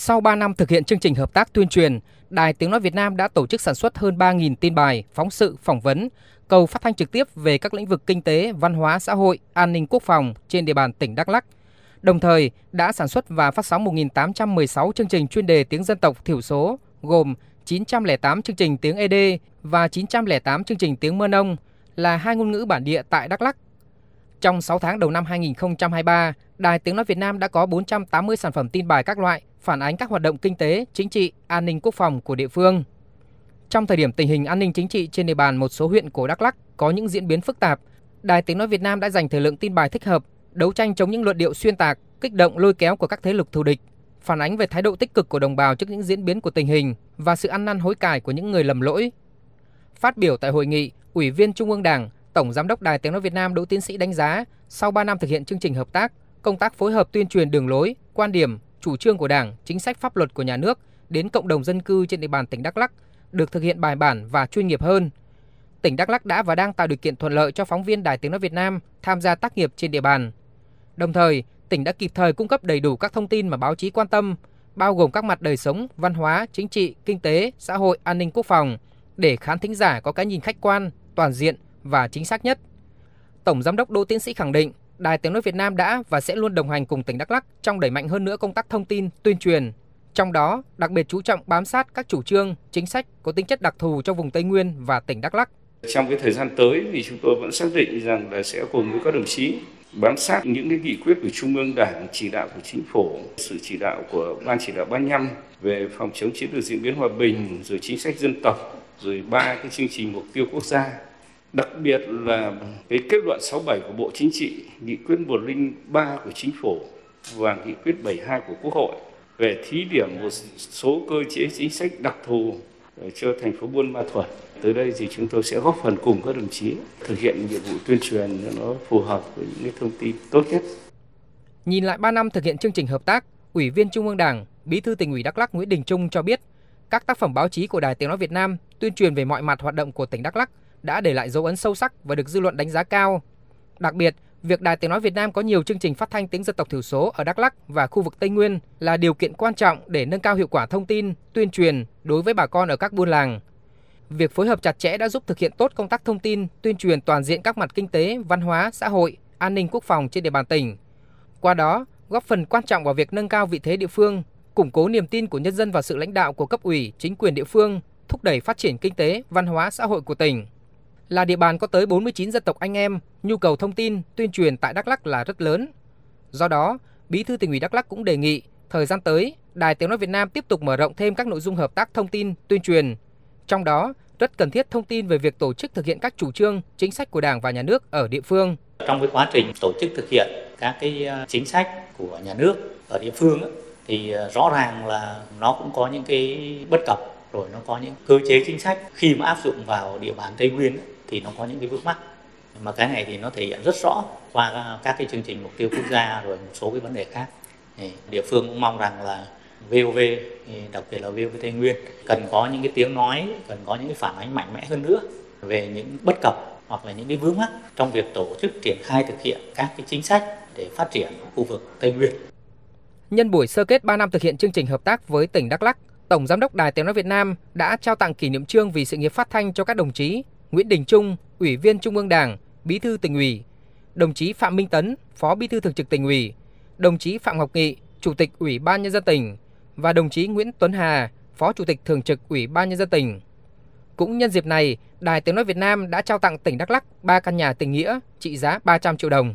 Sau 3 năm thực hiện chương trình hợp tác tuyên truyền, Đài Tiếng Nói Việt Nam đã tổ chức sản xuất hơn 3.000 tin bài, phóng sự, phỏng vấn, cầu phát thanh trực tiếp về các lĩnh vực kinh tế, văn hóa, xã hội, an ninh quốc phòng trên địa bàn tỉnh Đắk Lắk. Đồng thời, đã sản xuất và phát sóng 1.816 chương trình chuyên đề tiếng dân tộc thiểu số, gồm 908 chương trình tiếng ED và 908 chương trình tiếng Mơ Nông là hai ngôn ngữ bản địa tại Đắk Lắk. Trong 6 tháng đầu năm 2023, Đài Tiếng Nói Việt Nam đã có 480 sản phẩm tin bài các loại phản ánh các hoạt động kinh tế, chính trị, an ninh quốc phòng của địa phương. Trong thời điểm tình hình an ninh chính trị trên địa bàn một số huyện của Đắk Lắk có những diễn biến phức tạp, Đài Tiếng Nói Việt Nam đã dành thời lượng tin bài thích hợp, đấu tranh chống những luận điệu xuyên tạc, kích động lôi kéo của các thế lực thù địch, phản ánh về thái độ tích cực của đồng bào trước những diễn biến của tình hình và sự ăn năn hối cải của những người lầm lỗi. Phát biểu tại hội nghị, Ủy viên Trung ương Đảng, Tổng Giám đốc Đài Tiếng Nói Việt Nam Đỗ Tiến Sĩ đánh giá, sau 3 năm thực hiện chương trình hợp tác, công tác phối hợp tuyên truyền đường lối, quan điểm, chủ trương của Đảng, chính sách pháp luật của nhà nước đến cộng đồng dân cư trên địa bàn tỉnh Đắk Lắk được thực hiện bài bản và chuyên nghiệp hơn. Tỉnh Đắk Lắk đã và đang tạo điều kiện thuận lợi cho phóng viên Đài Tiếng nói Việt Nam tham gia tác nghiệp trên địa bàn. Đồng thời, tỉnh đã kịp thời cung cấp đầy đủ các thông tin mà báo chí quan tâm, bao gồm các mặt đời sống, văn hóa, chính trị, kinh tế, xã hội, an ninh quốc phòng để khán thính giả có cái nhìn khách quan, toàn diện và chính xác nhất. Tổng giám đốc Đỗ Tiến Sĩ khẳng định, Đài Tiếng nói Việt Nam đã và sẽ luôn đồng hành cùng tỉnh Đắk Lắk trong đẩy mạnh hơn nữa công tác thông tin, tuyên truyền, trong đó đặc biệt chú trọng bám sát các chủ trương, chính sách có tính chất đặc thù trong vùng Tây Nguyên và tỉnh Đắk Lắk. Trong cái thời gian tới thì chúng tôi vẫn xác định rằng là sẽ cùng với các đồng chí bám sát những cái nghị quyết của Trung ương Đảng, chỉ đạo của Chính phủ, sự chỉ đạo của Ban chỉ đạo 35 về phòng chống chiến lược diễn biến hòa bình, rồi chính sách dân tộc, rồi ba cái chương trình mục tiêu quốc gia Đặc biệt là cái kết luận 67 của Bộ Chính trị, nghị quyết 103 của Chính phủ và nghị quyết 72 của Quốc hội về thí điểm một số cơ chế chính sách đặc thù cho thành phố Buôn Ma Thuột. Tới đây thì chúng tôi sẽ góp phần cùng các đồng chí thực hiện nhiệm vụ tuyên truyền cho nó phù hợp với những cái thông tin tốt nhất. Nhìn lại 3 năm thực hiện chương trình hợp tác, Ủy viên Trung ương Đảng, Bí thư tỉnh ủy Đắk Lắk Nguyễn Đình Trung cho biết, các tác phẩm báo chí của Đài Tiếng nói Việt Nam tuyên truyền về mọi mặt hoạt động của tỉnh Đắk Lắk đã để lại dấu ấn sâu sắc và được dư luận đánh giá cao. Đặc biệt, việc Đài Tiếng nói Việt Nam có nhiều chương trình phát thanh tiếng dân tộc thiểu số ở Đắk Lắk và khu vực Tây Nguyên là điều kiện quan trọng để nâng cao hiệu quả thông tin, tuyên truyền đối với bà con ở các buôn làng. Việc phối hợp chặt chẽ đã giúp thực hiện tốt công tác thông tin, tuyên truyền toàn diện các mặt kinh tế, văn hóa, xã hội, an ninh quốc phòng trên địa bàn tỉnh. Qua đó, góp phần quan trọng vào việc nâng cao vị thế địa phương, củng cố niềm tin của nhân dân vào sự lãnh đạo của cấp ủy, chính quyền địa phương, thúc đẩy phát triển kinh tế, văn hóa xã hội của tỉnh. Là địa bàn có tới 49 dân tộc anh em, nhu cầu thông tin, tuyên truyền tại Đắk Lắk là rất lớn. Do đó, Bí thư tỉnh ủy Đắk Lắk cũng đề nghị thời gian tới, Đài Tiếng nói Việt Nam tiếp tục mở rộng thêm các nội dung hợp tác thông tin, tuyên truyền. Trong đó, rất cần thiết thông tin về việc tổ chức thực hiện các chủ trương, chính sách của Đảng và nhà nước ở địa phương. Trong cái quá trình tổ chức thực hiện các cái ờ, chính sách của nhà nước ở địa phương thì ờ, rõ ràng là nó cũng có những cái bất cập rồi nó có những cơ chế chính sách khi mà áp dụng vào địa bàn Tây Nguyên thì nó có những cái vướng mắc mà cái này thì nó thể hiện rất rõ qua các cái chương trình mục tiêu quốc gia rồi một số cái vấn đề khác thì địa phương cũng mong rằng là VOV đặc biệt là VOV Tây Nguyên cần có những cái tiếng nói cần có những cái phản ánh mạnh mẽ hơn nữa về những bất cập hoặc là những cái vướng mắc trong việc tổ chức triển khai thực hiện các cái chính sách để phát triển khu vực Tây Nguyên. Nhân buổi sơ kết 3 năm thực hiện chương trình hợp tác với tỉnh Đắk Lắk, Tổng Giám đốc Đài Tiếng Nói Việt Nam đã trao tặng kỷ niệm trương vì sự nghiệp phát thanh cho các đồng chí Nguyễn Đình Trung, Ủy viên Trung ương Đảng, Bí thư tỉnh ủy, đồng chí Phạm Minh Tấn, Phó Bí thư Thường trực tỉnh ủy, đồng chí Phạm Ngọc Nghị, Chủ tịch Ủy ban nhân dân tỉnh và đồng chí Nguyễn Tuấn Hà, Phó Chủ tịch Thường trực Ủy ban nhân dân tỉnh. Cũng nhân dịp này, Đài Tiếng nói Việt Nam đã trao tặng tỉnh Đắk Lắk 3 căn nhà tình nghĩa trị giá 300 triệu đồng.